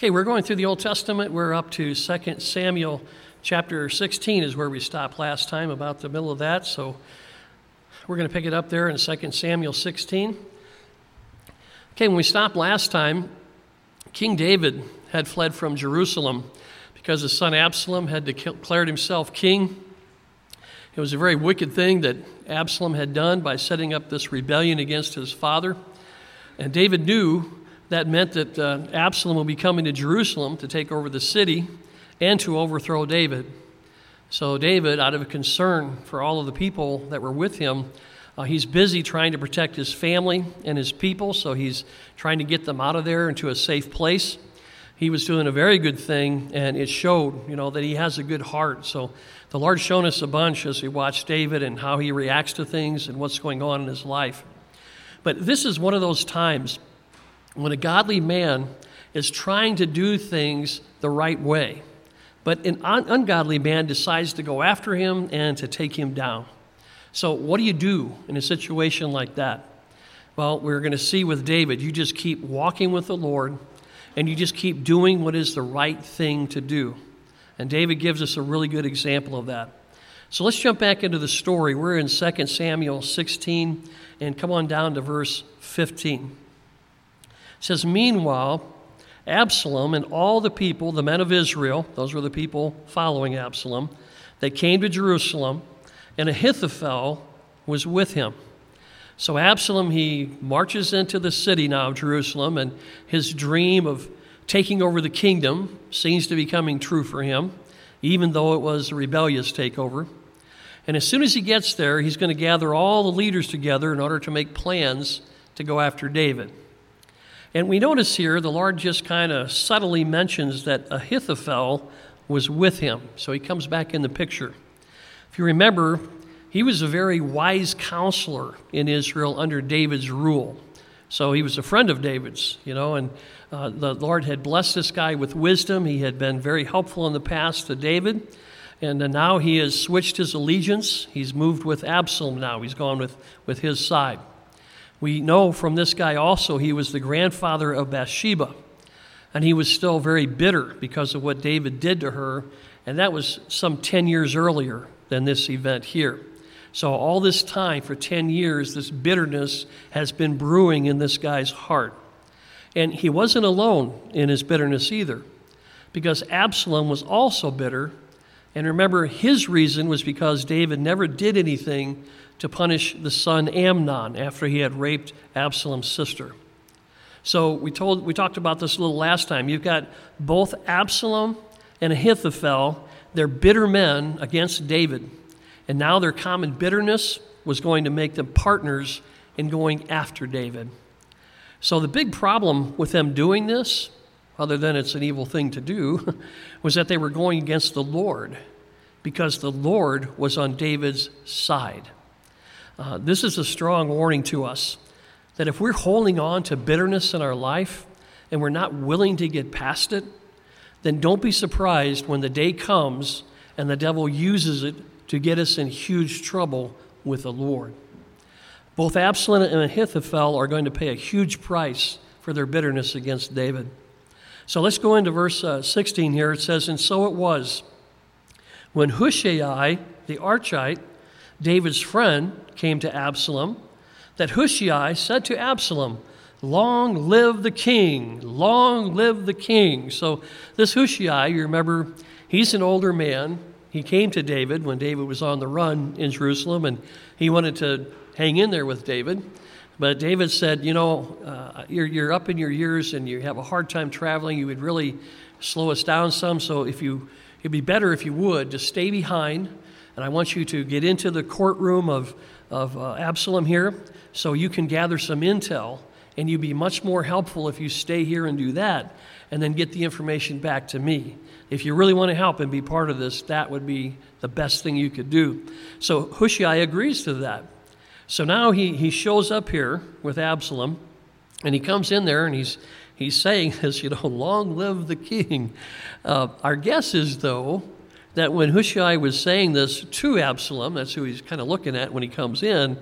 Okay, we're going through the Old Testament. We're up to 2 Samuel chapter 16 is where we stopped last time, about the middle of that. So we're going to pick it up there in 2 Samuel 16. Okay, when we stopped last time, King David had fled from Jerusalem because his son Absalom had declared himself king. It was a very wicked thing that Absalom had done by setting up this rebellion against his father. And David knew that meant that uh, Absalom would be coming to Jerusalem to take over the city and to overthrow David. So, David, out of concern for all of the people that were with him, uh, he's busy trying to protect his family and his people, so he's trying to get them out of there into a safe place. He was doing a very good thing, and it showed, you know, that he has a good heart. So the Lord's shown us a bunch as we watched David and how he reacts to things and what's going on in his life. But this is one of those times when a godly man is trying to do things the right way, but an un- ungodly man decides to go after him and to take him down. So, what do you do in a situation like that? Well, we're going to see with David, you just keep walking with the Lord and you just keep doing what is the right thing to do. And David gives us a really good example of that. So let's jump back into the story. We're in 2 Samuel 16 and come on down to verse 15 says, Meanwhile, Absalom and all the people, the men of Israel, those were the people following Absalom, they came to Jerusalem, and Ahithophel was with him. So Absalom, he marches into the city now of Jerusalem, and his dream of taking over the kingdom seems to be coming true for him, even though it was a rebellious takeover. And as soon as he gets there, he's going to gather all the leaders together in order to make plans to go after David. And we notice here the Lord just kind of subtly mentions that Ahithophel was with him. So he comes back in the picture. If you remember, he was a very wise counselor in Israel under David's rule. So he was a friend of David's, you know, and uh, the Lord had blessed this guy with wisdom. He had been very helpful in the past to David. And uh, now he has switched his allegiance. He's moved with Absalom now. He's gone with, with his side. We know from this guy also he was the grandfather of Bathsheba. And he was still very bitter because of what David did to her. And that was some 10 years earlier than this event here. So, all this time, for 10 years, this bitterness has been brewing in this guy's heart. And he wasn't alone in his bitterness either, because Absalom was also bitter. And remember, his reason was because David never did anything to punish the son Amnon after he had raped Absalom's sister. So we told we talked about this a little last time. You've got both Absalom and Ahithophel, they're bitter men against David. And now their common bitterness was going to make them partners in going after David. So the big problem with them doing this, other than it's an evil thing to do, was that they were going against the Lord because the Lord was on David's side. Uh, this is a strong warning to us that if we're holding on to bitterness in our life and we're not willing to get past it, then don't be surprised when the day comes and the devil uses it to get us in huge trouble with the Lord. Both Absalom and Ahithophel are going to pay a huge price for their bitterness against David. So let's go into verse uh, 16 here. It says, And so it was when Hushai, the Archite, David's friend, came to Absalom, that Hushai said to Absalom, Long live the king, long live the king. So, this Hushai, you remember, he's an older man. He came to David when David was on the run in Jerusalem, and he wanted to hang in there with David. But David said, You know, uh, you're, you're up in your years and you have a hard time traveling. You would really slow us down some. So, if you, it'd be better if you would just stay behind and I want you to get into the courtroom of, of uh, Absalom here so you can gather some intel. And you'd be much more helpful if you stay here and do that and then get the information back to me. If you really want to help and be part of this, that would be the best thing you could do. So Hushai agrees to that. So now he, he shows up here with Absalom and he comes in there and he's, he's saying this, you know, long live the king. Uh, our guess is, though, that when Hushai was saying this to Absalom, that's who he's kind of looking at when he comes in,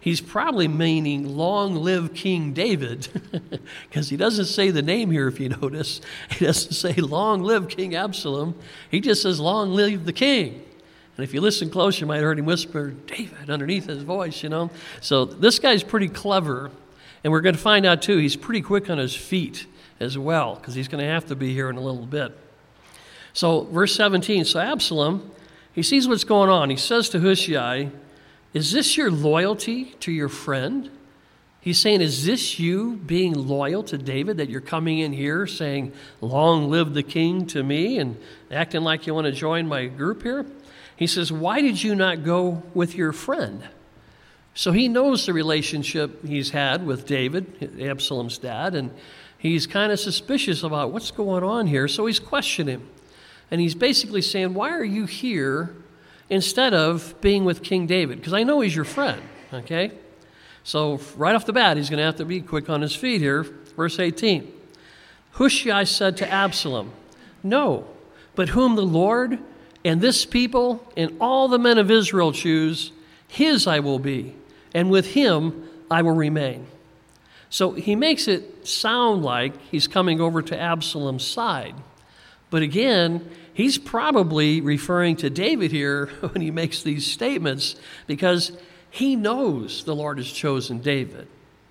he's probably meaning long live King David, because he doesn't say the name here, if you notice. He doesn't say long live King Absalom, he just says long live the king. And if you listen close, you might have heard him whisper, David, underneath his voice, you know. So this guy's pretty clever. And we're going to find out, too, he's pretty quick on his feet as well, because he's going to have to be here in a little bit. So, verse 17 So Absalom, he sees what's going on. He says to Hushai, Is this your loyalty to your friend? He's saying, Is this you being loyal to David that you're coming in here saying, Long live the king to me, and acting like you want to join my group here? He says, Why did you not go with your friend? So he knows the relationship he's had with David, Absalom's dad, and he's kind of suspicious about what's going on here. So he's questioning him. And he's basically saying, Why are you here instead of being with King David? Because I know he's your friend, okay? So right off the bat, he's going to have to be quick on his feet here. Verse 18 Hushai said to Absalom, No, but whom the Lord and this people and all the men of Israel choose, his I will be, and with him I will remain. So he makes it sound like he's coming over to Absalom's side. But again, he's probably referring to David here when he makes these statements because he knows the Lord has chosen David.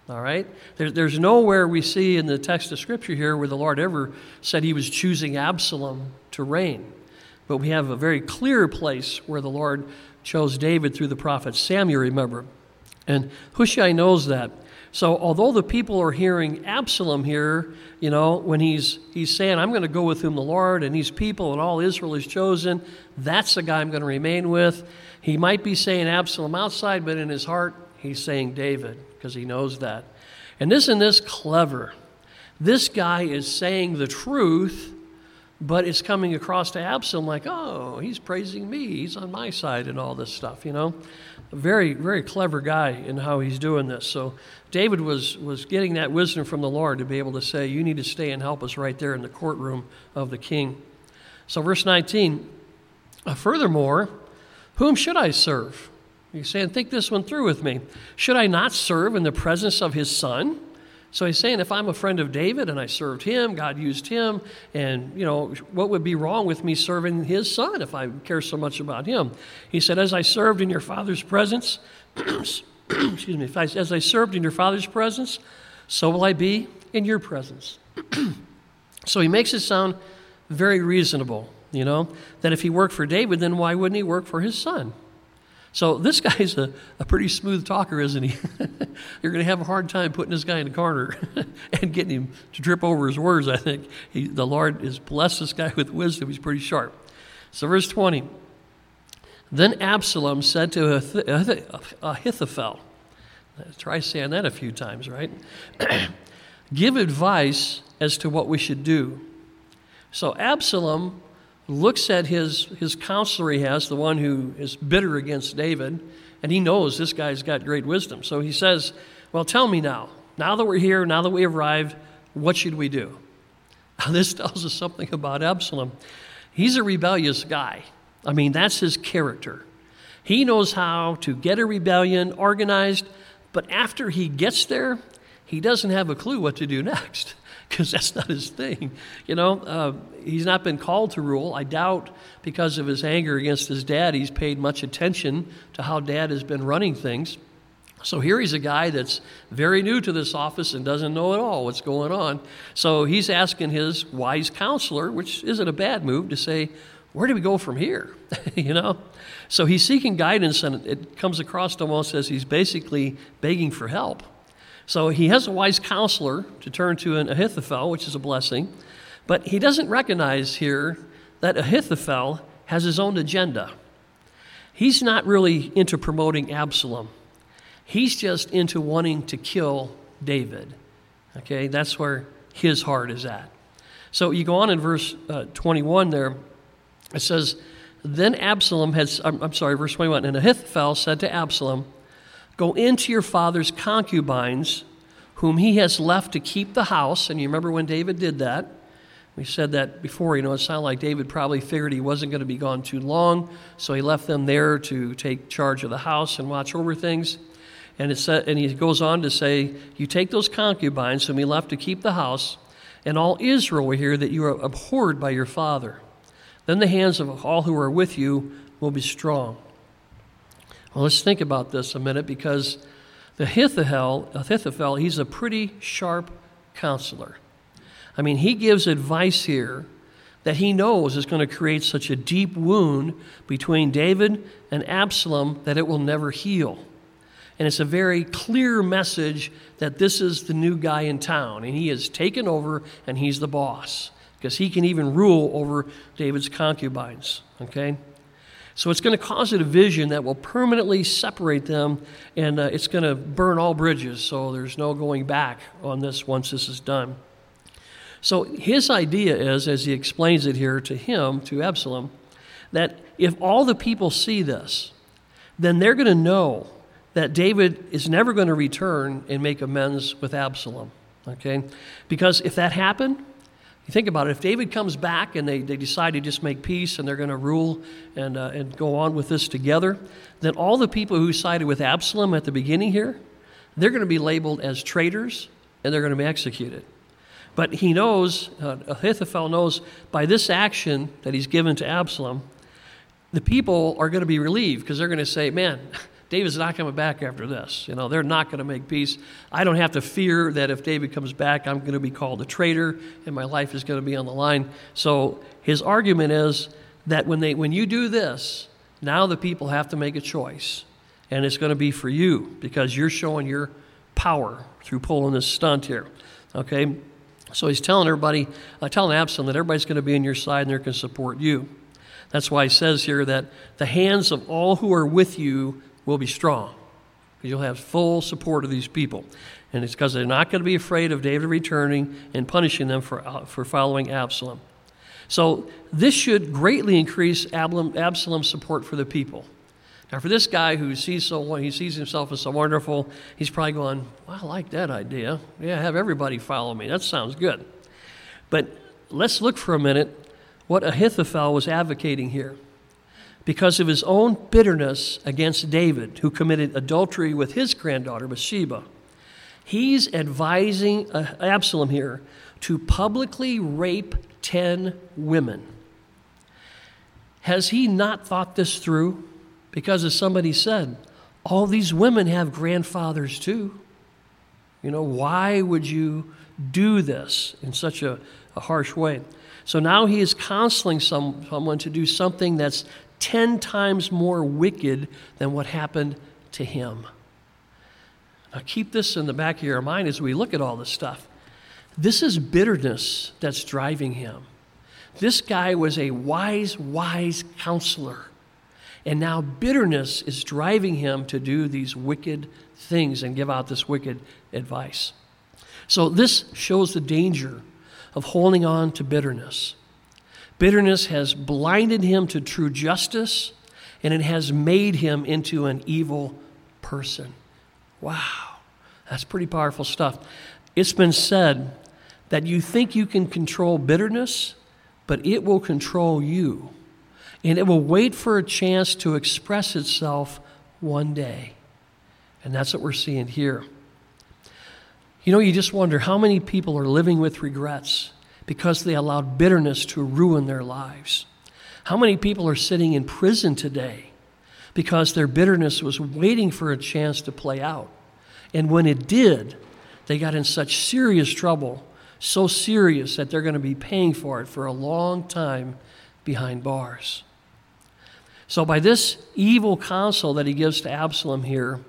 All right? There, there's nowhere we see in the text of Scripture here where the Lord ever said he was choosing Absalom to reign. But we have a very clear place where the Lord chose David through the prophet Samuel, remember. And Hushai knows that. So, although the people are hearing Absalom here, you know, when he's, he's saying, I'm going to go with whom the Lord and these people and all Israel is chosen, that's the guy I'm going to remain with. He might be saying Absalom outside, but in his heart, he's saying David because he knows that. And isn't this clever? This guy is saying the truth, but it's coming across to Absalom like, oh, he's praising me. He's on my side and all this stuff, you know? Very, very clever guy in how he's doing this. So David was, was getting that wisdom from the Lord to be able to say, You need to stay and help us right there in the courtroom of the king. So, verse 19, uh, furthermore, whom should I serve? He's saying, Think this one through with me. Should I not serve in the presence of his son? So he's saying, if I'm a friend of David and I served him, God used him, and, you know, what would be wrong with me serving his son if I care so much about him? He said, as I served in your father's presence, excuse me, I, as I served in your father's presence, so will I be in your presence. so he makes it sound very reasonable, you know, that if he worked for David, then why wouldn't he work for his son? So this guy's a, a pretty smooth talker, isn't he? You're going to have a hard time putting this guy in the corner and getting him to trip over his words, I think. He, the Lord has blessed this guy with wisdom. He's pretty sharp. So, verse 20 then Absalom said to Ahithophel, try saying that a few times, right? Give advice as to what we should do. So Absalom looks at his, his counselor he has, the one who is bitter against David, and he knows this guy's got great wisdom. So he says, Well, tell me now, now that we're here, now that we arrived, what should we do? Now, this tells us something about Absalom. He's a rebellious guy. I mean, that's his character. He knows how to get a rebellion organized, but after he gets there, he doesn't have a clue what to do next because that's not his thing. You know, uh, he's not been called to rule. I doubt because of his anger against his dad, he's paid much attention to how dad has been running things. So here he's a guy that's very new to this office and doesn't know at all what's going on. So he's asking his wise counselor, which isn't a bad move, to say, where do we go from here? you know? So he's seeking guidance, and it comes across to almost as he's basically begging for help. So he has a wise counselor to turn to an Ahithophel, which is a blessing, but he doesn't recognize here that Ahithophel has his own agenda. He's not really into promoting Absalom. He's just into wanting to kill David. Okay, that's where his heart is at. So you go on in verse uh, 21 there. It says, Then Absalom had, I'm, I'm sorry, verse 21, and Ahithophel said to Absalom, Go into your father's concubines, whom he has left to keep the house. And you remember when David did that? We said that before, you know, it sounded like David probably figured he wasn't going to be gone too long, so he left them there to take charge of the house and watch over things. And, it and he goes on to say, You take those concubines whom he left to keep the house, and all Israel will hear that you are abhorred by your father. Then the hands of all who are with you will be strong. Well, let's think about this a minute because the Ahithophel, Ahithophel, he's a pretty sharp counselor. I mean, he gives advice here that he knows is going to create such a deep wound between David and Absalom that it will never heal. And it's a very clear message that this is the new guy in town, and he has taken over and he's the boss because he can even rule over David's concubines. Okay? So it's going to cause a division that will permanently separate them, and uh, it's going to burn all bridges. So there's no going back on this once this is done. So his idea is, as he explains it here to him, to Absalom, that if all the people see this, then they're going to know that David is never going to return and make amends with Absalom. Okay? Because if that happened, you think about it, if David comes back and they, they decide to just make peace and they're going to rule and, uh, and go on with this together, then all the people who sided with Absalom at the beginning here, they're going to be labeled as traitors and they're going to be executed. But he knows, uh, Ahithophel knows by this action that he's given to Absalom, the people are going to be relieved because they're going to say, man, David's not coming back after this. You know, they're not going to make peace. I don't have to fear that if David comes back, I'm going to be called a traitor and my life is going to be on the line. So his argument is that when, they, when you do this, now the people have to make a choice. And it's going to be for you because you're showing your power through pulling this stunt here. Okay? So he's telling everybody, uh, telling Absalom that everybody's going to be on your side and they're going to support you. That's why he says here that the hands of all who are with you will be strong. Because you'll have full support of these people. And it's because they're not going to be afraid of David returning and punishing them for, uh, for following Absalom. So this should greatly increase Absalom's support for the people. Now, for this guy who sees so he sees himself as so wonderful, he's probably going, well, "I like that idea. Yeah, have everybody follow me. That sounds good." But let's look for a minute what Ahithophel was advocating here because of his own bitterness against David, who committed adultery with his granddaughter, Bathsheba. He's advising uh, Absalom here to publicly rape 10 women. Has he not thought this through? Because, as somebody said, all these women have grandfathers too. You know, why would you do this in such a, a harsh way? So now he is counseling some, someone to do something that's 10 times more wicked than what happened to him. Now, keep this in the back of your mind as we look at all this stuff. This is bitterness that's driving him. This guy was a wise, wise counselor. And now bitterness is driving him to do these wicked things and give out this wicked advice. So, this shows the danger of holding on to bitterness. Bitterness has blinded him to true justice, and it has made him into an evil person. Wow, that's pretty powerful stuff. It's been said that you think you can control bitterness, but it will control you. And it will wait for a chance to express itself one day. And that's what we're seeing here. You know, you just wonder how many people are living with regrets because they allowed bitterness to ruin their lives. How many people are sitting in prison today because their bitterness was waiting for a chance to play out? And when it did, they got in such serious trouble, so serious that they're going to be paying for it for a long time behind bars. So, by this evil counsel that he gives to Absalom here,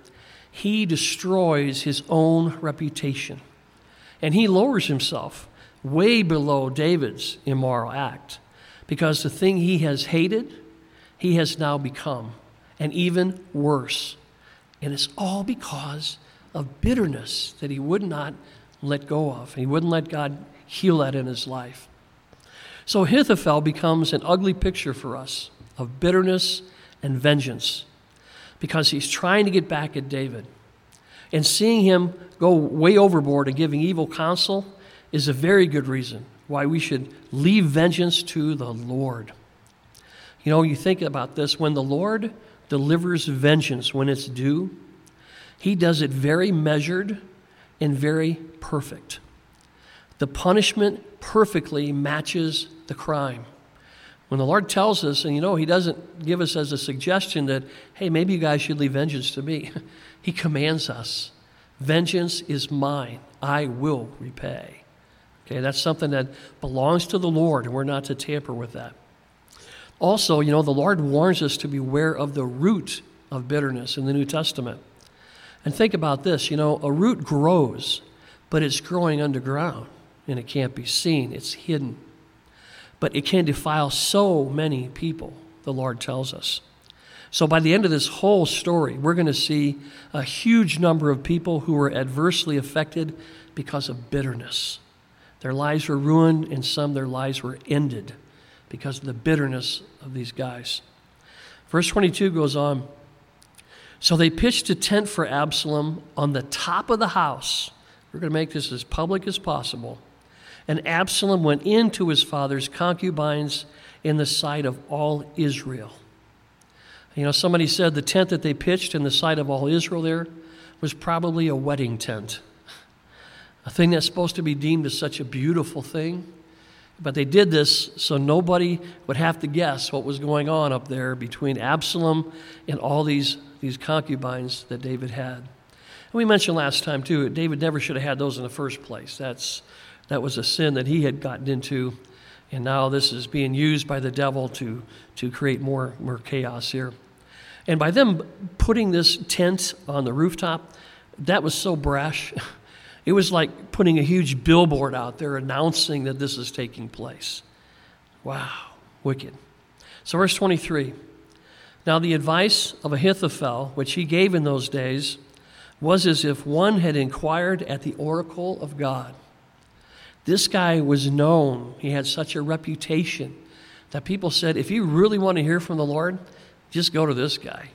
he destroys his own reputation. And he lowers himself way below David's immoral act because the thing he has hated, he has now become, and even worse. And it's all because of bitterness that he would not let go of. He wouldn't let God heal that in his life. So Ahithophel becomes an ugly picture for us of bitterness and vengeance because he's trying to get back at David. And seeing him go way overboard and giving evil counsel is a very good reason why we should leave vengeance to the Lord. You know, you think about this when the Lord delivers vengeance when it's due, He does it very measured and very perfect. The punishment perfectly matches the crime. When the Lord tells us, and you know, He doesn't give us as a suggestion that, hey, maybe you guys should leave vengeance to me. he commands us Vengeance is mine, I will repay. Okay, that's something that belongs to the Lord, and we're not to tamper with that. Also, you know, the Lord warns us to beware of the root of bitterness in the New Testament. And think about this you know, a root grows, but it's growing underground and it can't be seen, it's hidden but it can defile so many people, the Lord tells us. So, by the end of this whole story, we're going to see a huge number of people who were adversely affected because of bitterness. Their lives were ruined, and some their lives were ended because of the bitterness of these guys. Verse 22 goes on So they pitched a tent for Absalom on the top of the house. We're going to make this as public as possible and Absalom went into his father's concubines in the sight of all Israel. You know, somebody said the tent that they pitched in the sight of all Israel there was probably a wedding tent. A thing that's supposed to be deemed as such a beautiful thing. But they did this so nobody would have to guess what was going on up there between Absalom and all these, these concubines that David had. And we mentioned last time, too, David never should have had those in the first place. That's, that was a sin that he had gotten into. And now this is being used by the devil to, to create more, more chaos here. And by them putting this tent on the rooftop, that was so brash. It was like putting a huge billboard out there announcing that this is taking place. Wow, wicked. So, verse 23 Now, the advice of Ahithophel, which he gave in those days, was as if one had inquired at the oracle of God. This guy was known, he had such a reputation that people said, if you really want to hear from the Lord, just go to this guy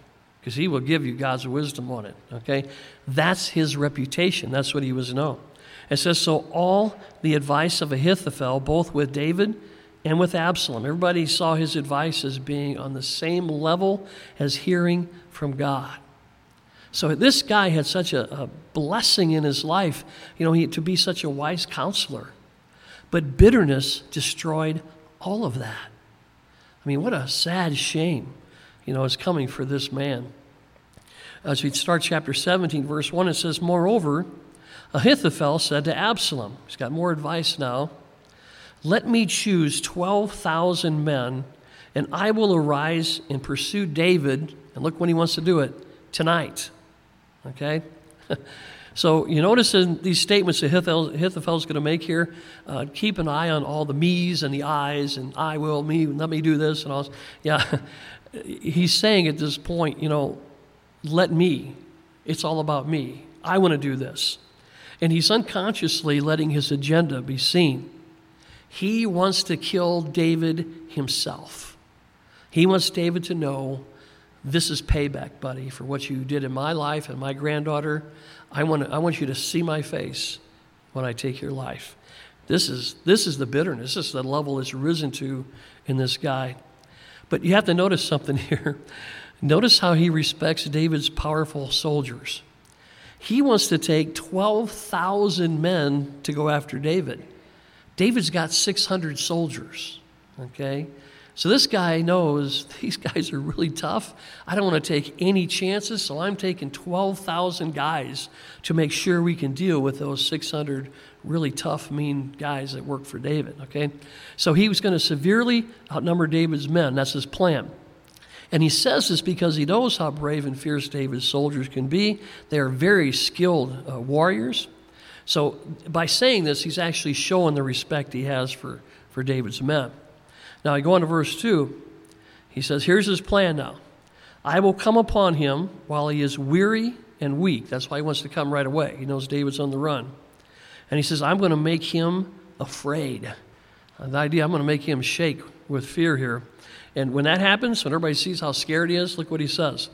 because he will give you God's wisdom on it. Okay? That's his reputation. That's what he was known. It says, So all the advice of Ahithophel, both with David and with Absalom, everybody saw his advice as being on the same level as hearing from God. So this guy had such a, a blessing in his life, you know, he, to be such a wise counselor. But bitterness destroyed all of that. I mean, what a sad shame, you know, is coming for this man. As we start chapter 17, verse 1, it says, Moreover, Ahithophel said to Absalom, he's got more advice now, Let me choose 12,000 men, and I will arise and pursue David. And look when he wants to do it tonight. Okay? So you notice in these statements that Ahithophel is going to make here, uh, keep an eye on all the me's and the I's and I will, me, let me do this and all. Yeah, he's saying at this point, you know, let me. It's all about me. I want to do this. And he's unconsciously letting his agenda be seen. He wants to kill David himself. He wants David to know this is payback, buddy, for what you did in my life and my granddaughter. I want, to, I want you to see my face when I take your life. This is, this is the bitterness. This is the level it's risen to in this guy. But you have to notice something here. Notice how he respects David's powerful soldiers. He wants to take 12,000 men to go after David. David's got 600 soldiers, okay? So this guy knows these guys are really tough. I don't want to take any chances, so I'm taking 12,000 guys to make sure we can deal with those 600 really tough, mean guys that work for David, okay? So he was going to severely outnumber David's men. That's his plan. And he says this because he knows how brave and fierce David's soldiers can be. They are very skilled uh, warriors. So by saying this, he's actually showing the respect he has for, for David's men. Now, I go on to verse 2. He says, Here's his plan now. I will come upon him while he is weary and weak. That's why he wants to come right away. He knows David's on the run. And he says, I'm going to make him afraid. Uh, the idea, I'm going to make him shake with fear here. And when that happens, when everybody sees how scared he is, look what he says.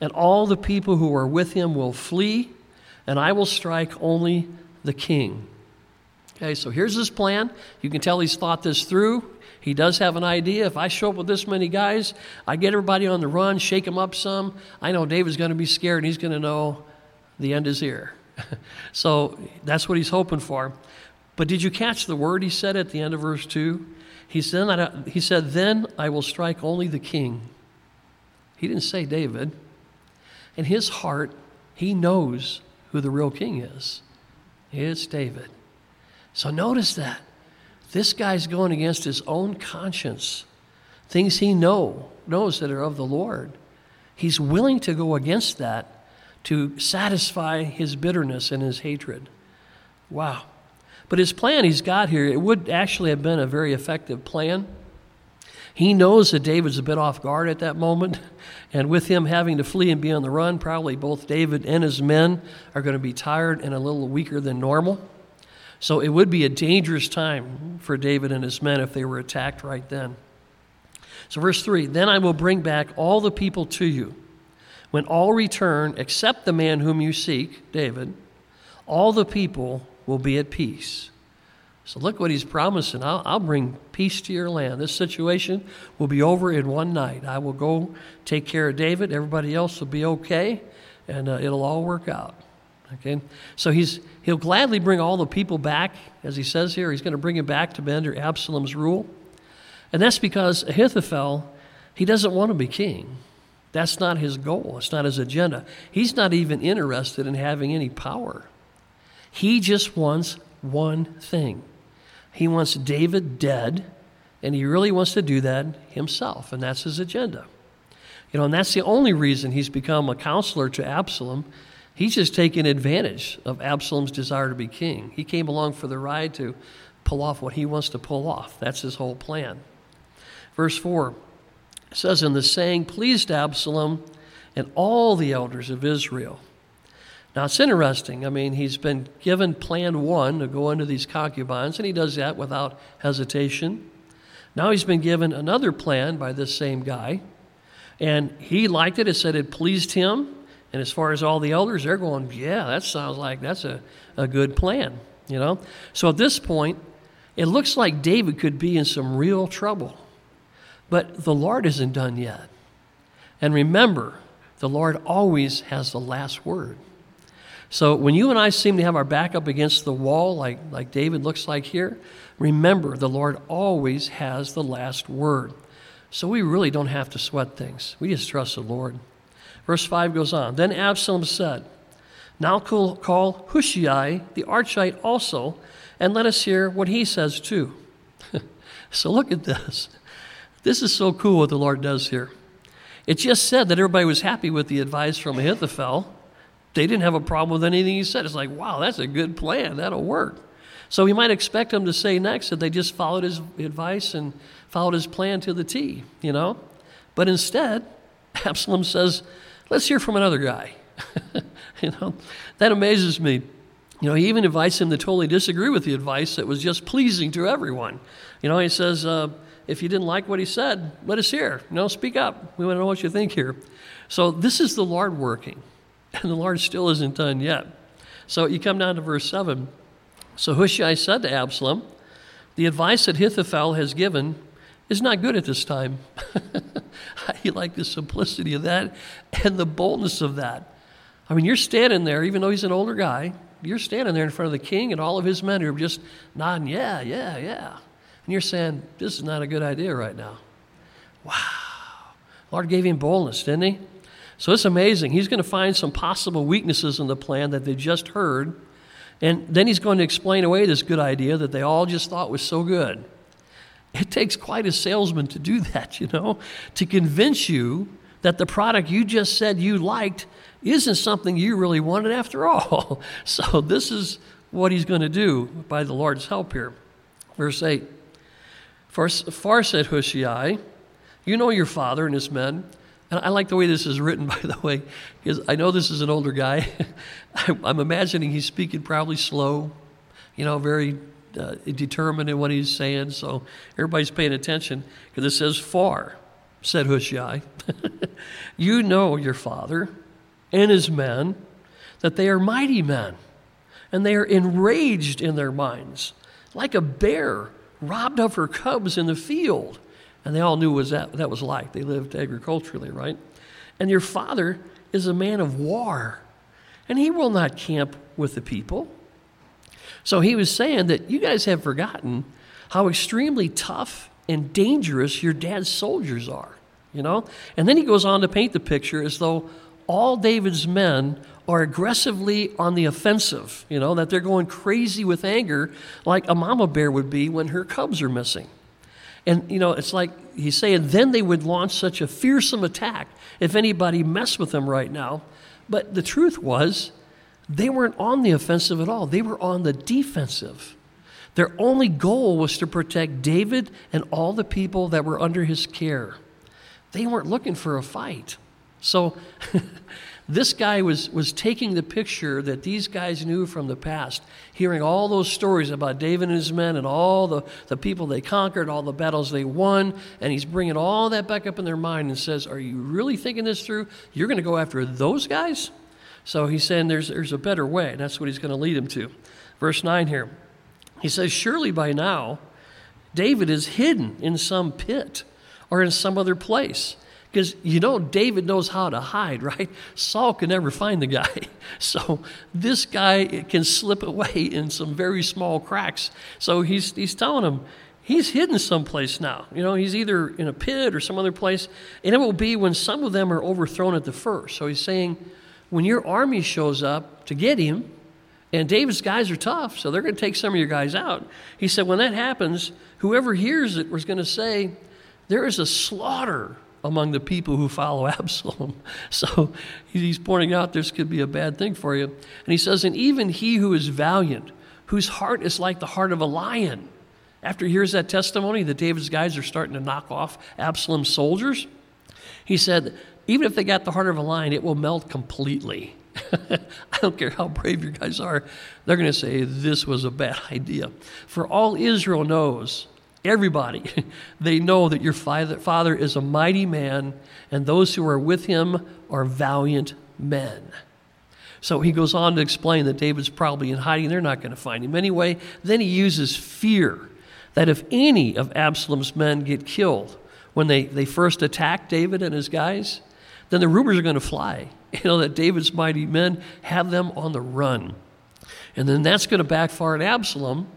And all the people who are with him will flee, and I will strike only the king. Okay, so here's his plan. You can tell he's thought this through. He does have an idea. If I show up with this many guys, I get everybody on the run, shake them up some. I know David's going to be scared, and he's going to know The end is here. so that's what he's hoping for. But did you catch the word he said at the end of verse 2? He said, he said, Then I will strike only the king. He didn't say David. In his heart, he knows who the real king is. It's David. So notice that. This guy's going against his own conscience, things he know, knows that are of the Lord. He's willing to go against that to satisfy his bitterness and his hatred. Wow. But his plan he's got here, it would actually have been a very effective plan. He knows that David's a bit off guard at that moment, and with him having to flee and be on the run, probably both David and his men are going to be tired and a little weaker than normal. So it would be a dangerous time for David and his men if they were attacked right then. So, verse 3 Then I will bring back all the people to you. When all return, except the man whom you seek, David, all the people will be at peace. So look what he's promising. I'll, I'll, bring peace to your land. This situation will be over in one night. I will go take care of David. Everybody else will be okay, and uh, it'll all work out. Okay? So he's, he'll gladly bring all the people back, as he says here. He's going to bring them back to be under Absalom's rule. And that's because Ahithophel, he doesn't want to be king. That's not his goal, it's not his agenda. He's not even interested in having any power. He just wants one thing he wants David dead, and he really wants to do that himself, and that's his agenda. You know, and that's the only reason he's become a counselor to Absalom. He's just taking advantage of Absalom's desire to be king. He came along for the ride to pull off what he wants to pull off. That's his whole plan. Verse 4 says, And the saying pleased Absalom and all the elders of Israel. Now, it's interesting. I mean, he's been given plan one to go into these concubines, and he does that without hesitation. Now he's been given another plan by this same guy, and he liked it. It said it pleased him. And as far as all the elders, they're going, yeah, that sounds like that's a, a good plan, you know? So at this point, it looks like David could be in some real trouble. But the Lord isn't done yet. And remember, the Lord always has the last word. So when you and I seem to have our back up against the wall, like, like David looks like here, remember the Lord always has the last word. So we really don't have to sweat things. We just trust the Lord. Verse 5 goes on Then Absalom said, Now call, Hushai the Archite also, and let us hear what he says too. so look at this. This is so cool what the Lord does here. It just said that everybody was happy with the advice from Ahithophel they didn't have a problem with anything he said. It's like, wow, that's a good plan. That'll work. So we might expect him to say next that they just followed his advice and followed his plan to the T, you know? But instead, Absalom says, let's hear from another guy. you know, that amazes me. You know, he even invites him to totally disagree with the advice that was just pleasing to everyone. You know, he says, uh, if you didn't like what he said, let us hear. No, speak up. We want to know what you think here. So this is the Lord working. and the Lord still isn't done yet. So you come down to verse 7. So Hushai said to Absalom, The advice that Ahithophel has given is not good at this time. I like the simplicity of that and the boldness of that. I mean, you're standing there, even though he's an older guy, you're standing there in front of the king and all of his men who are just nodding, yeah, yeah, yeah. And you're saying, this is not a good idea right now. Wow. Lord gave him boldness, didn't he? So it's amazing. He's going to find some possible weaknesses in the plan that they just heard, and then he's going to explain away this good idea that they all just thought was so good. It takes quite a salesman to do that, you know, to convince you that the product you just said you liked isn't something you really wanted after all. So this is what he's going to do by the Lord's help here. Verse 8 For far said Hushai, You know your father and his men and I like the way this is written, by the way, because I know this is an older guy. I'm imagining he's speaking probably slow, you know, very uh, determined in what he's saying. So everybody's paying attention because it says, Far, said Hushai. you know your father and his men, that they are mighty men, and they are enraged in their minds, like a bear robbed of her cubs in the field. And they all knew was that, that was like. They lived agriculturally, right? And your father is a man of war. and he will not camp with the people. So he was saying that you guys have forgotten how extremely tough and dangerous your dad's soldiers are, you know? And then he goes on to paint the picture as though all David's men are aggressively on the offensive, you know, that they're going crazy with anger like a mama bear would be when her cubs are missing. And, you know, it's like he's saying, then they would launch such a fearsome attack if anybody messed with them right now. But the truth was, they weren't on the offensive at all, they were on the defensive. Their only goal was to protect David and all the people that were under his care. They weren't looking for a fight. So, this guy was, was taking the picture that these guys knew from the past, hearing all those stories about David and his men and all the, the people they conquered, all the battles they won, and he's bringing all that back up in their mind and says, Are you really thinking this through? You're going to go after those guys? So he's saying there's, there's a better way, and that's what he's going to lead him to. Verse 9 here. He says, Surely by now, David is hidden in some pit or in some other place. Because you know, David knows how to hide, right? Saul can never find the guy. So this guy can slip away in some very small cracks. So he's, he's telling him, he's hidden someplace now. You know, he's either in a pit or some other place. And it will be when some of them are overthrown at the first. So he's saying, when your army shows up to get him, and David's guys are tough, so they're going to take some of your guys out. He said, when that happens, whoever hears it was going to say, there is a slaughter among the people who follow Absalom. So he's pointing out this could be a bad thing for you. And he says, And even he who is valiant, whose heart is like the heart of a lion, after he hears that testimony that David's guys are starting to knock off Absalom's soldiers, he said, Even if they got the heart of a lion, it will melt completely. I don't care how brave your guys are, they're going to say, This was a bad idea. For all Israel knows everybody, they know that your father is a mighty man, and those who are with him are valiant men. So he goes on to explain that David's probably in hiding. They're not going to find him anyway. Then he uses fear that if any of Absalom's men get killed when they, they first attack David and his guys, then the rumors are going to fly. You know, that David's mighty men have them on the run. And then that's going to backfire at Absalom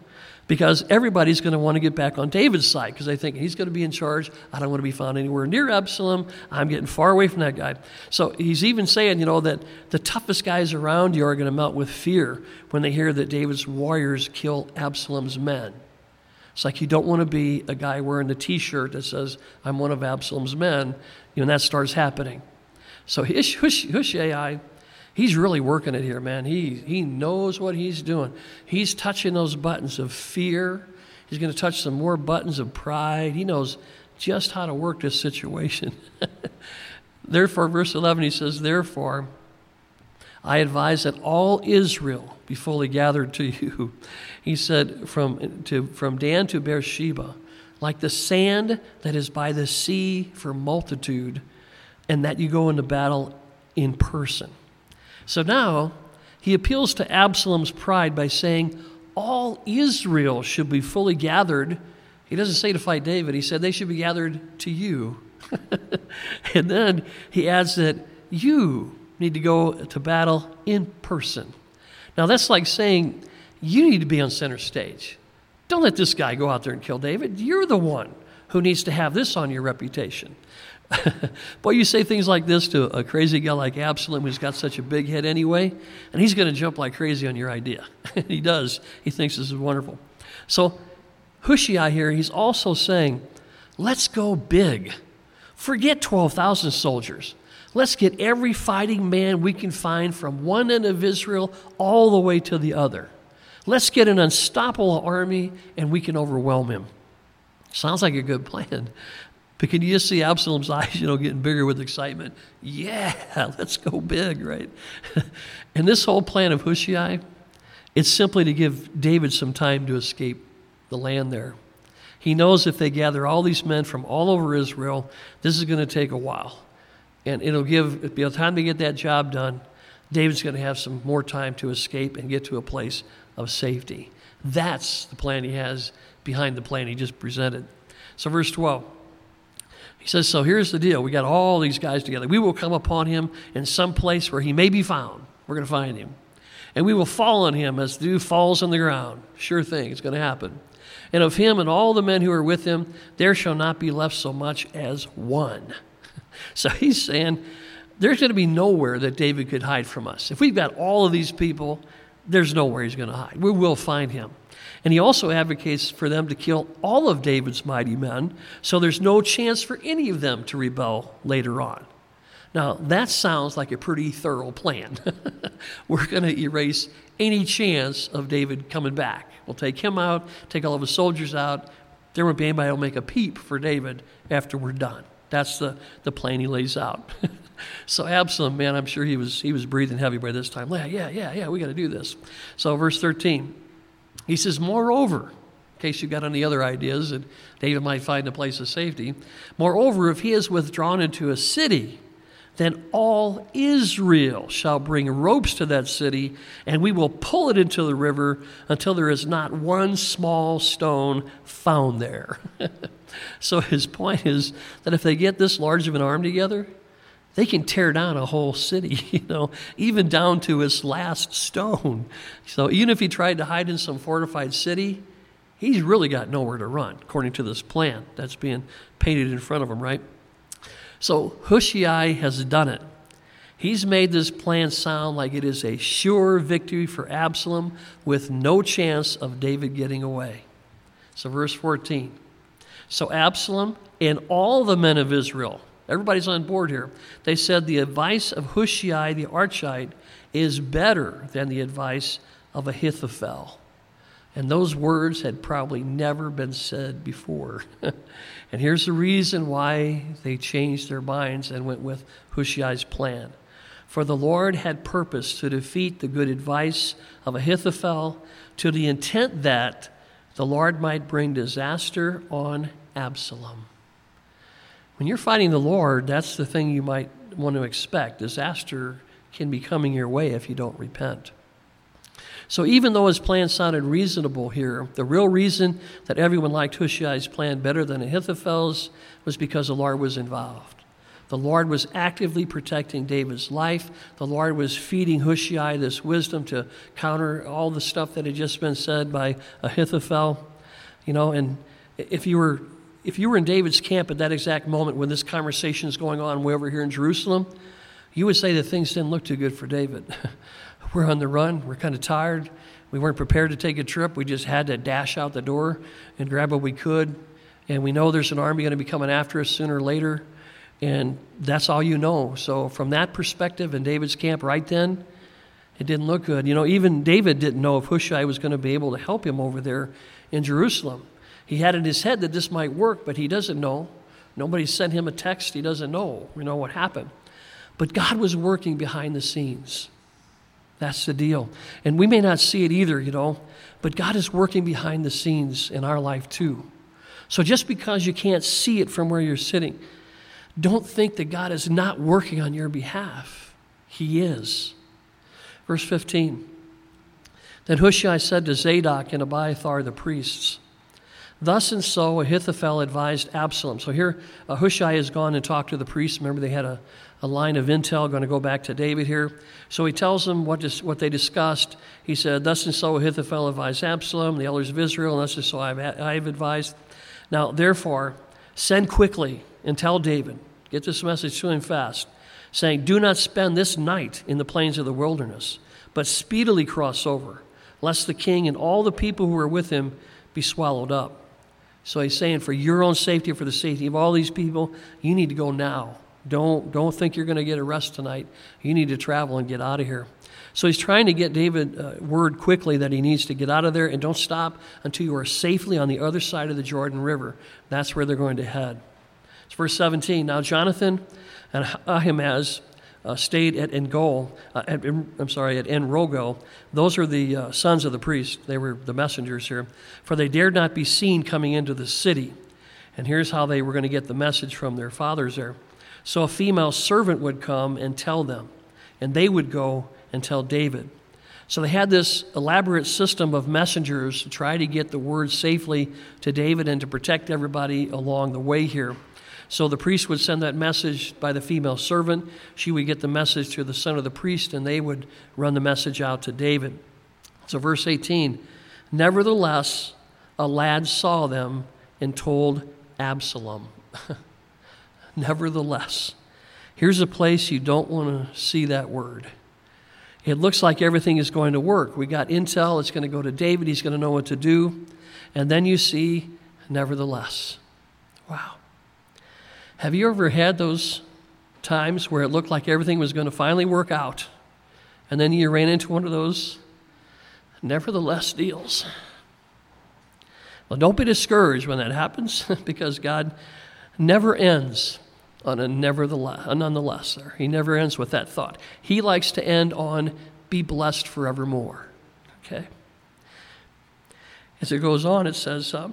because everybody's going to want to get back on David's side because they think he's going to be in charge. I don't want to be found anywhere near Absalom. I'm getting far away from that guy. So he's even saying, you know, that the toughest guys around you are going to melt with fear when they hear that David's warriors kill Absalom's men. It's like you don't want to be a guy wearing a t shirt that says, I'm one of Absalom's men, you know, that starts happening. So Hush, Hush, Hushai he's really working it here, man. He, he knows what he's doing. He's touching those buttons of fear. He's going to touch some more buttons of pride. He knows just how to work this situation. Therefore, verse 11, he says, Therefore, I advise that all Israel be fully gathered to you. He said, from, to, from Dan to Beersheba, like the sand that is by the sea for multitude, and that you go into battle in person. So now he appeals to Absalom's pride by saying, All Israel should be fully gathered. He doesn't say to fight David, he said they should be gathered to you. and then he adds that you need to go to battle in person. Now that's like saying you need to be on center stage. Don't let this guy go out there and kill David. You're the one who needs to have this on your reputation. Boy, you say things like this to a crazy guy like Absalom who's got such a big head anyway, and he's going to jump like crazy on your idea. And he does. He thinks this is wonderful. So, Hushai here, he's also saying, let's go big. Forget 12,000 soldiers. Let's get every fighting man we can find from one end of Israel all the way to the other. Let's get an unstoppable army and we can overwhelm him. Sounds like a good plan. But can you just see Absalom's eyes, you know, getting bigger with excitement? Yeah, let's go big, right? and this whole plan of Hushai, it's simply to give David some time to escape the land there. He knows if they gather all these men from all over Israel, this is going to take a while. And it'll give, by the time they get that job done, David's going to have some more time to escape and get to a place of safety. That's the plan he has behind the plan he just presented. So, verse 12. He says, So here's the deal. We got all these guys together. We will come upon him in some place where he may be found. We're going to find him. And we will fall on him as the dew falls on the ground. Sure thing, it's going to happen. And of him and all the men who are with him, there shall not be left so much as one. So he's saying, there's going to be nowhere that David could hide from us. If we've got all of these people, there's nowhere he's going to hide. We will find him. And he also advocates for them to kill all of David's mighty men, so there's no chance for any of them to rebel later on. Now, that sounds like a pretty thorough plan. We're going to erase any chance of David coming back. We'll take him out, take all of his soldiers out. There won't be anybody who'll make a peep for David after we're done. That's the, the plan he lays out. so Absalom, man, I'm sure he was he was breathing heavy by this time. Yeah, yeah, yeah, yeah, we got to do this. So verse 13, he says, Moreover, in case you've got any other ideas that David might find a place of safety, moreover, if he is withdrawn into a city, then all Israel shall bring ropes to that city, and we will pull it into the river until there is not one small stone found there. so his point is that if they get this large of an arm together, they can tear down a whole city, you know, even down to its last stone. So even if he tried to hide in some fortified city, he's really got nowhere to run, according to this plan that's being painted in front of him, right? So Hushai has done it. He's made this plan sound like it is a sure victory for Absalom with no chance of David getting away. So, verse 14. So Absalom and all the men of Israel, everybody's on board here, they said the advice of Hushai the Archite is better than the advice of Ahithophel. And those words had probably never been said before. and here's the reason why they changed their minds and went with Hushai's plan. For the Lord had purposed to defeat the good advice of Ahithophel to the intent that the Lord might bring disaster on Absalom. When you're fighting the Lord, that's the thing you might want to expect. Disaster can be coming your way if you don't repent. So even though his plan sounded reasonable here, the real reason that everyone liked Hushai's plan better than Ahithophel's was because the Lord was involved. The Lord was actively protecting David's life. The Lord was feeding Hushai this wisdom to counter all the stuff that had just been said by Ahithophel. You know, and if you were if you were in David's camp at that exact moment when this conversation is going on way over here in Jerusalem, you would say that things didn't look too good for David. we're on the run. We're kind of tired. We weren't prepared to take a trip. We just had to dash out the door and grab what we could. And we know there's an army going to be coming after us sooner or later. And that's all you know. So, from that perspective, in David's camp right then, it didn't look good. You know, even David didn't know if Hushai was going to be able to help him over there in Jerusalem. He had in his head that this might work, but he doesn't know. Nobody sent him a text. He doesn't know, you know, what happened. But God was working behind the scenes. That's the deal. And we may not see it either, you know, but God is working behind the scenes in our life too. So just because you can't see it from where you're sitting, don't think that God is not working on your behalf. He is. Verse 15. Then Hushai said to Zadok and Abiathar the priests, Thus and so Ahithophel advised Absalom. So here, uh, Hushai has gone and talked to the priests. Remember, they had a, a line of intel going to go back to David here. So he tells them what, dis- what they discussed. He said, Thus and so Ahithophel advised Absalom, the elders of Israel, and thus and so I've, I've advised. Now, therefore, send quickly and tell David, get this message to him fast, saying, Do not spend this night in the plains of the wilderness, but speedily cross over, lest the king and all the people who are with him be swallowed up. So he's saying, for your own safety, for the safety of all these people, you need to go now. Don't, don't think you're going to get a rest tonight. You need to travel and get out of here. So he's trying to get David uh, word quickly that he needs to get out of there and don't stop until you are safely on the other side of the Jordan River. That's where they're going to head. It's verse 17. Now Jonathan and Ahimaaz uh, stayed at Engol, uh, at, I'm sorry, at En-rogel. Those are the uh, sons of the priest. They were the messengers here. For they dared not be seen coming into the city. And here's how they were going to get the message from their fathers there. So a female servant would come and tell them, and they would go and tell David. So they had this elaborate system of messengers to try to get the word safely to David and to protect everybody along the way here. So the priest would send that message by the female servant. She would get the message to the son of the priest, and they would run the message out to David. So, verse 18 Nevertheless, a lad saw them and told Absalom. Nevertheless, here's a place you don't want to see that word. It looks like everything is going to work. We got intel, it's going to go to David, he's going to know what to do. And then you see, nevertheless. Wow. Have you ever had those times where it looked like everything was going to finally work out? And then you ran into one of those nevertheless deals. Well, don't be discouraged when that happens because God never ends on a nevertheless, a nonetheless. There. He never ends with that thought. He likes to end on be blessed forevermore. Okay? As it goes on, it says, uh,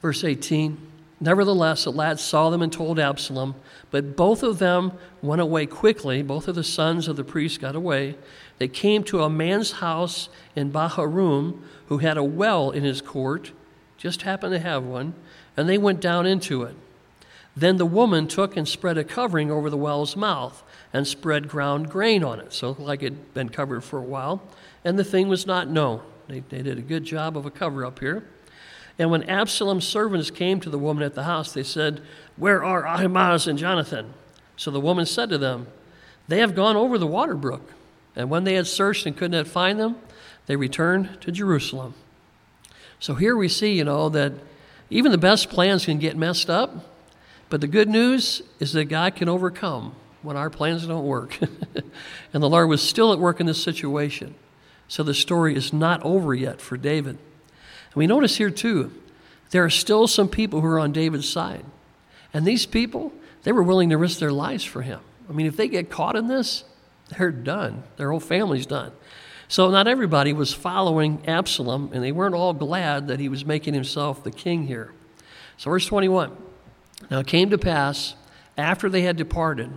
verse 18 Nevertheless, the lad saw them and told Absalom, but both of them went away quickly. Both of the sons of the priest got away. They came to a man's house in Bahurim who had a well in his court, just happened to have one, and they went down into it. Then the woman took and spread a covering over the well's mouth and spread ground grain on it, so like it had been covered for a while, and the thing was not known. They, they did a good job of a cover up here. And when Absalom's servants came to the woman at the house, they said, Where are Ahimaaz and Jonathan? So the woman said to them, They have gone over the water brook. And when they had searched and could not find them, they returned to Jerusalem. So here we see, you know, that even the best plans can get messed up, but the good news is that God can overcome when our plans don't work. and the Lord was still at work in this situation. So the story is not over yet for David. And we notice here, too, there are still some people who are on David's side. And these people, they were willing to risk their lives for him. I mean, if they get caught in this, they're done. Their whole family's done. So not everybody was following Absalom, and they weren't all glad that he was making himself the king here. So, verse 21 Now it came to pass, after they had departed,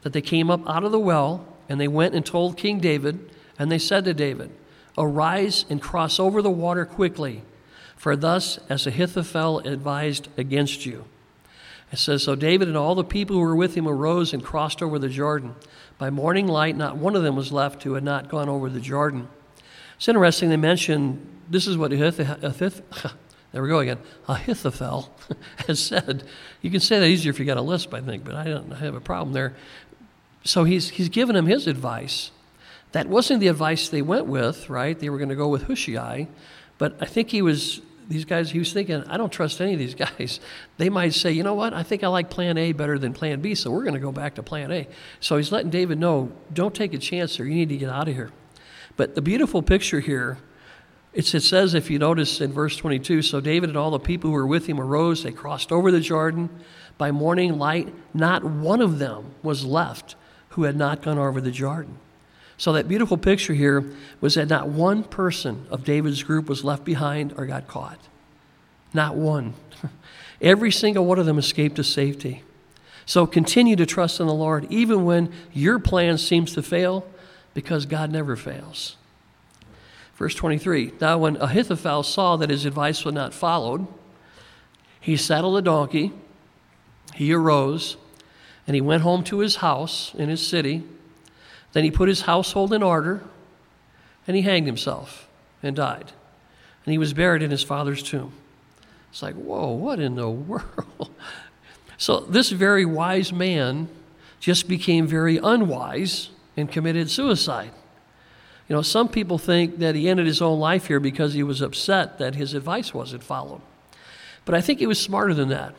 that they came up out of the well, and they went and told King David, and they said to David, Arise and cross over the water quickly, for thus as Ahithophel advised against you. It says, So David and all the people who were with him arose and crossed over the Jordan. By morning light, not one of them was left who had not gone over the Jordan. It's interesting, they mention this is what Ahithophel, there we go again, Ahithophel has said. You can say that easier if you got a lisp, I think, but I don't have a problem there. So he's, he's given him his advice. That wasn't the advice they went with, right? They were going to go with Hushai. But I think he was, these guys, he was thinking, I don't trust any of these guys. They might say, you know what, I think I like plan A better than plan B, so we're going to go back to plan A. So he's letting David know, don't take a chance there. You need to get out of here. But the beautiful picture here, it says, if you notice in verse 22, so David and all the people who were with him arose, they crossed over the Jordan. By morning light, not one of them was left who had not gone over the Jordan. So, that beautiful picture here was that not one person of David's group was left behind or got caught. Not one. Every single one of them escaped to safety. So, continue to trust in the Lord, even when your plan seems to fail, because God never fails. Verse 23 Now, when Ahithophel saw that his advice was not followed, he saddled a donkey, he arose, and he went home to his house in his city. Then he put his household in order and he hanged himself and died. And he was buried in his father's tomb. It's like, whoa, what in the world? So this very wise man just became very unwise and committed suicide. You know, some people think that he ended his own life here because he was upset that his advice wasn't followed. But I think he was smarter than that.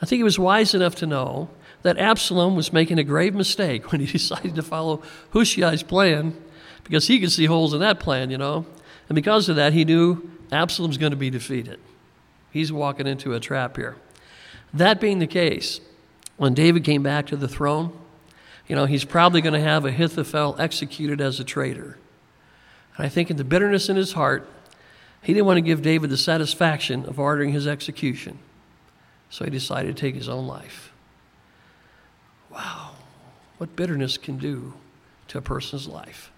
I think he was wise enough to know that Absalom was making a grave mistake when he decided to follow Hushai's plan because he could see holes in that plan, you know. And because of that, he knew Absalom's going to be defeated. He's walking into a trap here. That being the case, when David came back to the throne, you know, he's probably going to have Ahithophel executed as a traitor. And I think in the bitterness in his heart, he didn't want to give David the satisfaction of ordering his execution. So he decided to take his own life. Wow, what bitterness can do to a person's life.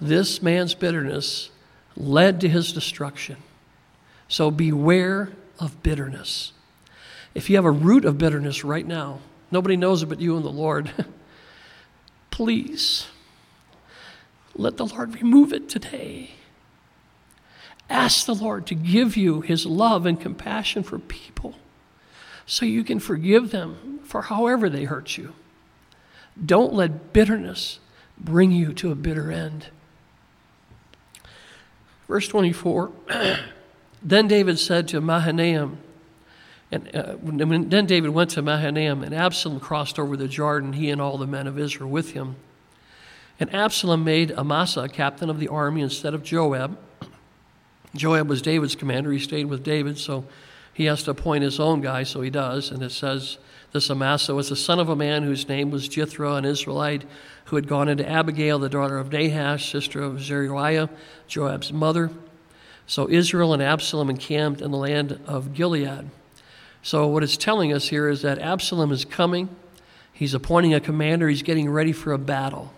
This man's bitterness led to his destruction. So beware of bitterness. If you have a root of bitterness right now, nobody knows it but you and the Lord, please let the Lord remove it today. Ask the Lord to give you his love and compassion for people so you can forgive them for however they hurt you. Don't let bitterness bring you to a bitter end. Verse 24 Then David said to Mahanaim, and uh, when, then David went to Mahanaim, and Absalom crossed over the Jordan, he and all the men of Israel with him. And Absalom made Amasa captain of the army instead of Joab. Joab was David's commander. He stayed with David, so he has to appoint his own guy, so he does. And it says this Amasa was the son of a man whose name was Jithra, an Israelite, who had gone into Abigail, the daughter of Nahash, sister of Zeruiah, Joab's mother. So Israel and Absalom encamped in the land of Gilead. So what it's telling us here is that Absalom is coming. He's appointing a commander. He's getting ready for a battle.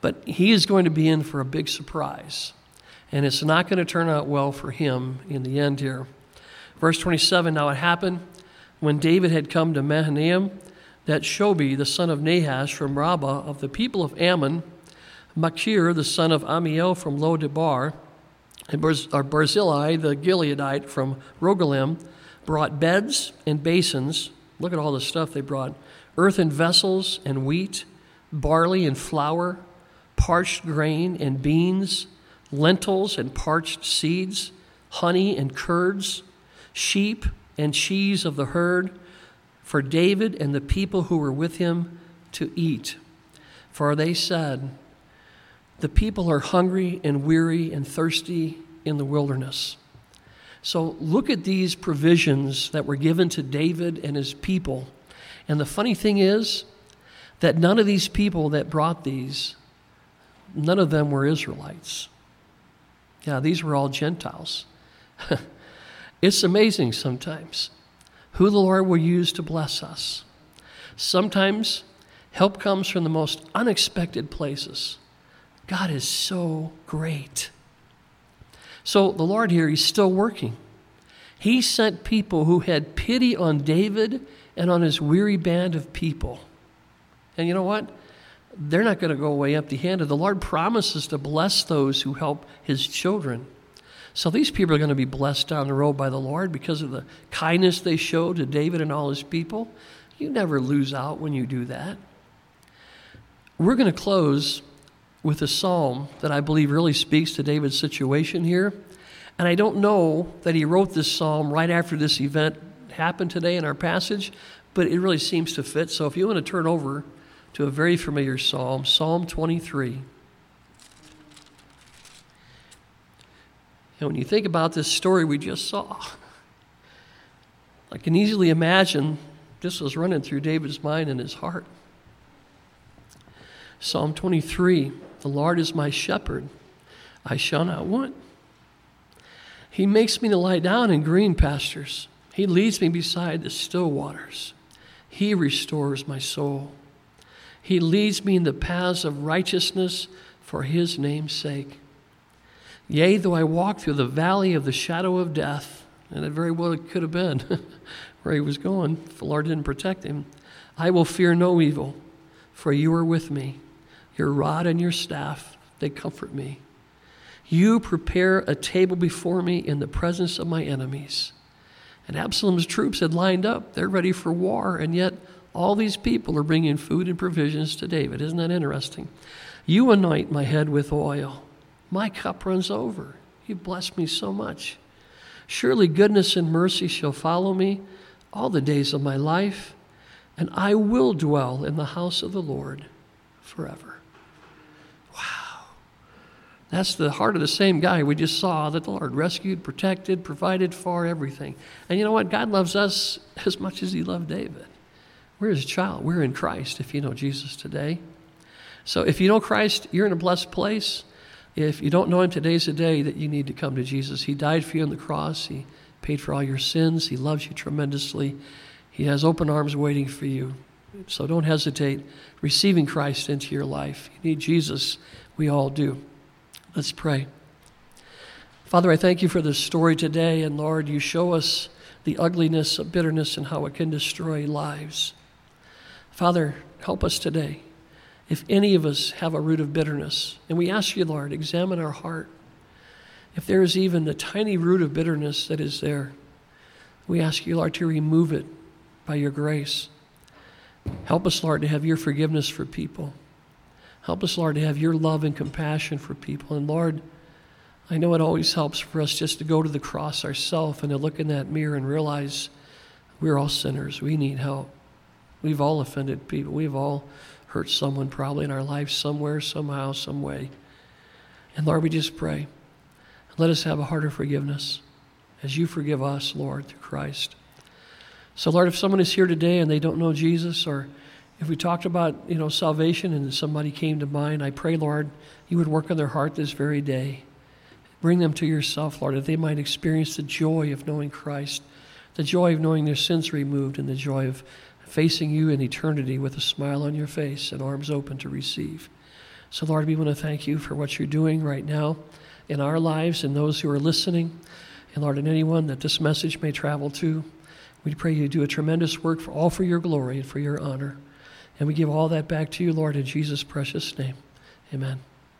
But he is going to be in for a big surprise. And it's not going to turn out well for him in the end here. Verse 27 Now it happened when David had come to Mahanaim that Shobi, the son of Nahash from Rabbah of the people of Ammon, Machir, the son of Amiel from Lo-debar, and Barzillai, the Gileadite from Rogelim, brought beds and basins. Look at all the stuff they brought earthen vessels and wheat, barley and flour, parched grain and beans, lentils and parched seeds, honey and curds, sheep and cheese of the herd, for David and the people who were with him to eat. For they said, The people are hungry and weary and thirsty in the wilderness. So look at these provisions that were given to David and his people. And the funny thing is that none of these people that brought these, none of them were Israelites. Yeah, these were all Gentiles. it's amazing sometimes who the Lord will use to bless us. Sometimes help comes from the most unexpected places. God is so great. So the Lord here, He's still working. He sent people who had pity on David and on his weary band of people. And you know what? They're not going to go away empty handed. The Lord promises to bless those who help His children. So these people are going to be blessed down the road by the Lord because of the kindness they showed to David and all his people. You never lose out when you do that. We're going to close with a psalm that I believe really speaks to David's situation here. And I don't know that he wrote this psalm right after this event happened today in our passage, but it really seems to fit. So if you want to turn over to a very familiar psalm, Psalm 23. And when you think about this story we just saw, I can easily imagine this was running through David's mind and his heart. Psalm 23 The Lord is my shepherd, I shall not want. He makes me to lie down in green pastures. He leads me beside the still waters. He restores my soul. He leads me in the paths of righteousness for his name's sake. Yea, though I walk through the valley of the shadow of death, and it very well could have been where he was going if the Lord didn't protect him, I will fear no evil, for you are with me. Your rod and your staff, they comfort me. You prepare a table before me in the presence of my enemies. And Absalom's troops had lined up. They're ready for war, and yet all these people are bringing food and provisions to David. Isn't that interesting? You anoint my head with oil. My cup runs over. You bless me so much. Surely goodness and mercy shall follow me all the days of my life, and I will dwell in the house of the Lord forever. Wow. That's the heart of the same guy we just saw that the Lord rescued, protected, provided for everything. And you know what? God loves us as much as He loved David. We're His child. We're in Christ if you know Jesus today. So if you know Christ, you're in a blessed place. If you don't know Him, today's the day that you need to come to Jesus. He died for you on the cross, He paid for all your sins, He loves you tremendously. He has open arms waiting for you. So don't hesitate receiving Christ into your life. You need Jesus. We all do. Let's pray. Father, I thank you for this story today. And Lord, you show us the ugliness of bitterness and how it can destroy lives. Father, help us today. If any of us have a root of bitterness, and we ask you, Lord, examine our heart. If there is even a tiny root of bitterness that is there, we ask you, Lord, to remove it by your grace. Help us, Lord, to have your forgiveness for people. Help us, Lord, to have your love and compassion for people. And Lord, I know it always helps for us just to go to the cross ourselves and to look in that mirror and realize we're all sinners. We need help. We've all offended people. We've all hurt someone probably in our life somewhere, somehow, some way. And Lord, we just pray. Let us have a heart of forgiveness as you forgive us, Lord, through Christ. So, Lord, if someone is here today and they don't know Jesus, or if we talked about, you know, salvation and somebody came to mind, I pray, Lord, you would work on their heart this very day. Bring them to yourself, Lord, that they might experience the joy of knowing Christ, the joy of knowing their sins removed, and the joy of facing you in eternity with a smile on your face and arms open to receive. So, Lord, we want to thank you for what you're doing right now in our lives and those who are listening. And, Lord, and anyone that this message may travel to, we pray you do a tremendous work for all for your glory and for your honor. And we give all that back to you, Lord, in Jesus' precious name. Amen.